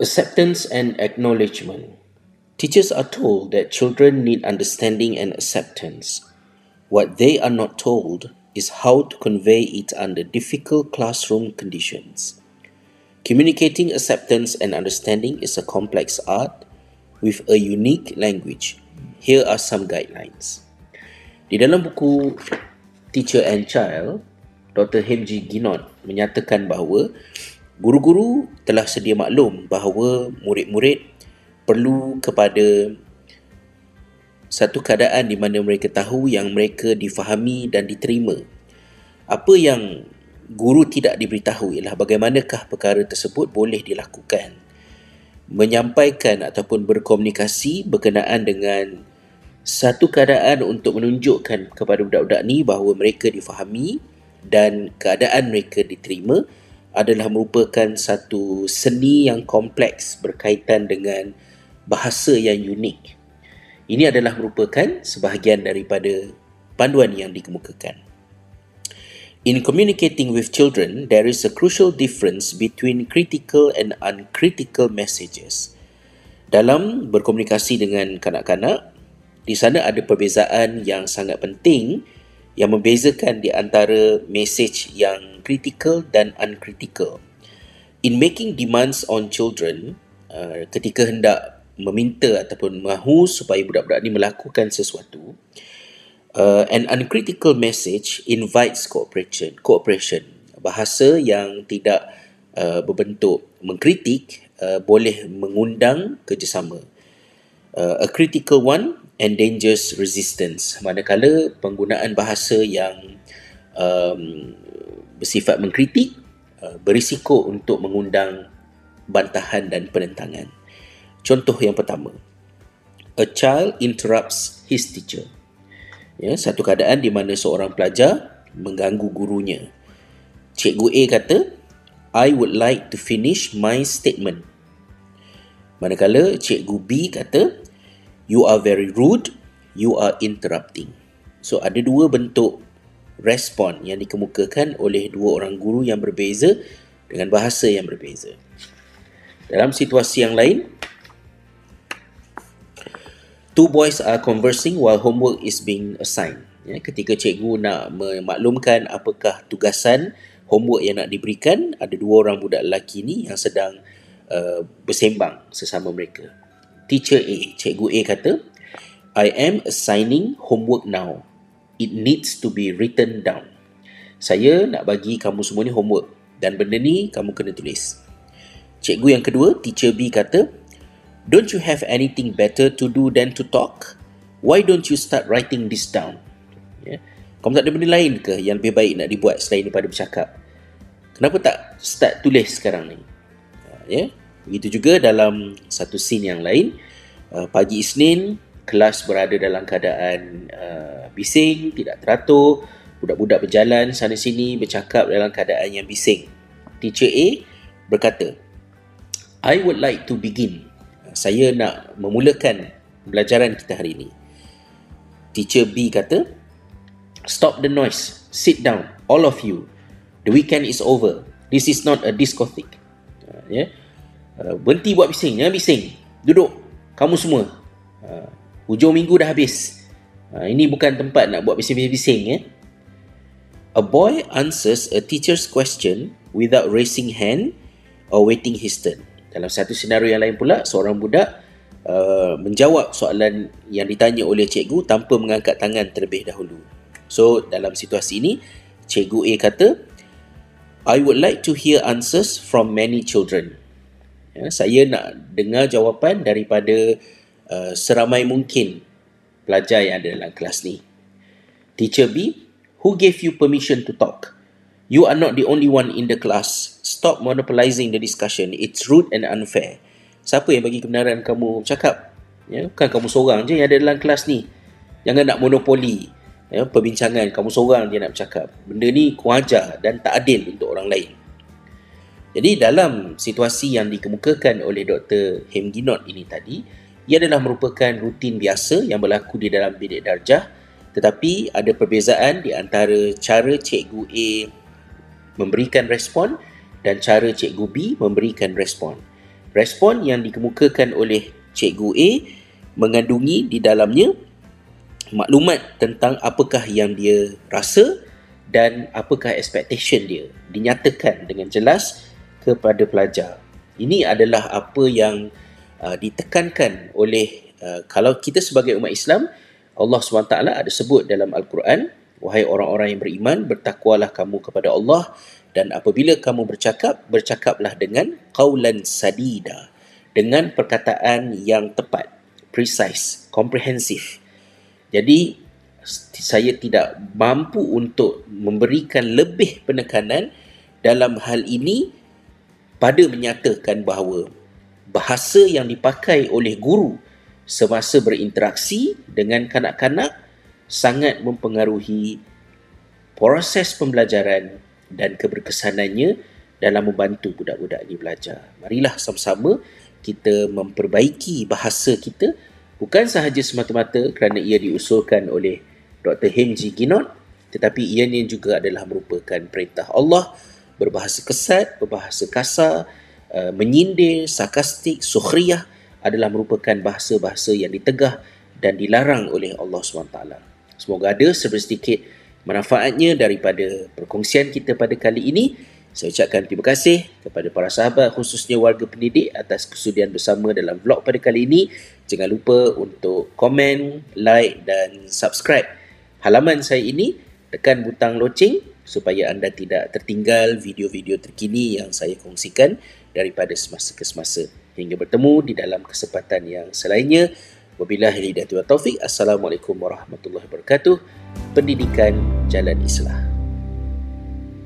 Acceptance and acknowledgement. Teachers are told that children need understanding and acceptance. What they are not told is how to convey it under difficult classroom conditions. Communicating acceptance and understanding is a complex art with a unique language. Here are some guidelines. Di dalam buku Teacher and Child, Dr. Hemji Ginot menyatakan bahawa guru-guru telah sedia maklum bahawa murid-murid perlu kepada satu keadaan di mana mereka tahu yang mereka difahami dan diterima. Apa yang guru tidak diberitahu ialah bagaimanakah perkara tersebut boleh dilakukan. Menyampaikan ataupun berkomunikasi berkenaan dengan satu keadaan untuk menunjukkan kepada budak-budak ni bahawa mereka difahami dan keadaan mereka diterima adalah merupakan satu seni yang kompleks berkaitan dengan bahasa yang unik. Ini adalah merupakan sebahagian daripada panduan yang dikemukakan. In communicating with children, there is a crucial difference between critical and uncritical messages. Dalam berkomunikasi dengan kanak-kanak, di sana ada perbezaan yang sangat penting yang membezakan di antara message yang critical dan uncritical. In making demands on children, uh, ketika hendak meminta ataupun mahu supaya budak-budak ini melakukan sesuatu, uh, an uncritical message invites cooperation cooperation bahasa yang tidak uh, berbentuk mengkritik uh, boleh mengundang kerjasama uh, a critical one endangers resistance manakala penggunaan bahasa yang um, bersifat mengkritik uh, berisiko untuk mengundang bantahan dan penentangan contoh yang pertama a child interrupts his teacher ya, satu keadaan di mana seorang pelajar mengganggu gurunya. Cikgu A kata, I would like to finish my statement. Manakala Cikgu B kata, you are very rude, you are interrupting. So ada dua bentuk respon yang dikemukakan oleh dua orang guru yang berbeza dengan bahasa yang berbeza. Dalam situasi yang lain, two boys are conversing while homework is being assigned. Ya, ketika cikgu nak memaklumkan apakah tugasan homework yang nak diberikan, ada dua orang budak lelaki ni yang sedang uh, bersembang sesama mereka. Teacher A, cikgu A kata, I am assigning homework now. It needs to be written down. Saya nak bagi kamu semua ni homework dan benda ni kamu kena tulis. Cikgu yang kedua, teacher B kata, Don't you have anything better to do than to talk? Why don't you start writing this down? Ya. Kamu tak ada benda lain ke yang lebih baik nak dibuat selain daripada bercakap? Kenapa tak start tulis sekarang ni? Ya. Begitu juga dalam satu scene yang lain, uh, pagi Isnin, kelas berada dalam keadaan uh, bising, tidak teratur, budak-budak berjalan sana sini bercakap dalam keadaan yang bising. Teacher A berkata, I would like to begin saya nak memulakan pelajaran kita hari ini. Teacher B kata, stop the noise, sit down, all of you. The weekend is over. This is not a discotheque. Uh, yeah. Berhenti buat bising, jangan bising. Duduk, kamu semua. Uh, hujung minggu dah habis. Uh, ini bukan tempat nak buat bising-bising. Ya. A boy answers a teacher's question without raising hand or waiting his turn. Dalam satu senario yang lain pula, seorang budak uh, menjawab soalan yang ditanya oleh cikgu tanpa mengangkat tangan terlebih dahulu. So, dalam situasi ini, cikgu A kata, I would like to hear answers from many children. Ya, saya nak dengar jawapan daripada uh, seramai mungkin pelajar yang ada dalam kelas ni. Teacher B, who gave you permission to talk? You are not the only one in the class. Stop monopolizing the discussion. It's rude and unfair. Siapa yang bagi kebenaran kamu cakap? Ya, bukan kamu seorang je yang ada dalam kelas ni. Jangan nak monopoli ya, perbincangan. Kamu seorang je nak bercakap. Benda ni kurang ajar dan tak adil untuk orang lain. Jadi dalam situasi yang dikemukakan oleh Dr. Hemginot ini tadi, ia adalah merupakan rutin biasa yang berlaku di dalam bilik darjah tetapi ada perbezaan di antara cara cikgu A memberikan respon dan cara Cikgu B memberikan respon. Respon yang dikemukakan oleh Cikgu A mengandungi di dalamnya maklumat tentang apakah yang dia rasa dan apakah expectation dia dinyatakan dengan jelas kepada pelajar. Ini adalah apa yang uh, ditekankan oleh uh, kalau kita sebagai umat Islam Allah SWT ada sebut dalam Al-Quran wahai orang-orang yang beriman bertakwalah kamu kepada Allah dan apabila kamu bercakap bercakaplah dengan qaulan sadida dengan perkataan yang tepat precise comprehensive jadi saya tidak mampu untuk memberikan lebih penekanan dalam hal ini pada menyatakan bahawa bahasa yang dipakai oleh guru semasa berinteraksi dengan kanak-kanak sangat mempengaruhi proses pembelajaran dan keberkesanannya dalam membantu budak-budak ini belajar. Marilah sama-sama kita memperbaiki bahasa kita bukan sahaja semata-mata kerana ia diusulkan oleh Dr. Hemji Ginot tetapi ianya juga adalah merupakan perintah Allah berbahasa kesat, berbahasa kasar, uh, menyindir, sarkastik, sukhriyah adalah merupakan bahasa-bahasa yang ditegah dan dilarang oleh Allah SWT. Semoga ada sedikit manfaatnya daripada perkongsian kita pada kali ini. Saya ucapkan terima kasih kepada para sahabat khususnya warga pendidik atas kesudian bersama dalam vlog pada kali ini. Jangan lupa untuk komen, like dan subscribe halaman saya ini. Tekan butang loceng supaya anda tidak tertinggal video-video terkini yang saya kongsikan daripada semasa ke semasa. Hingga bertemu di dalam kesempatan yang selainnya. Wabillahi hidayah wa taufik. Assalamualaikum warahmatullahi wabarakatuh. Pendidikan Jalan Islam.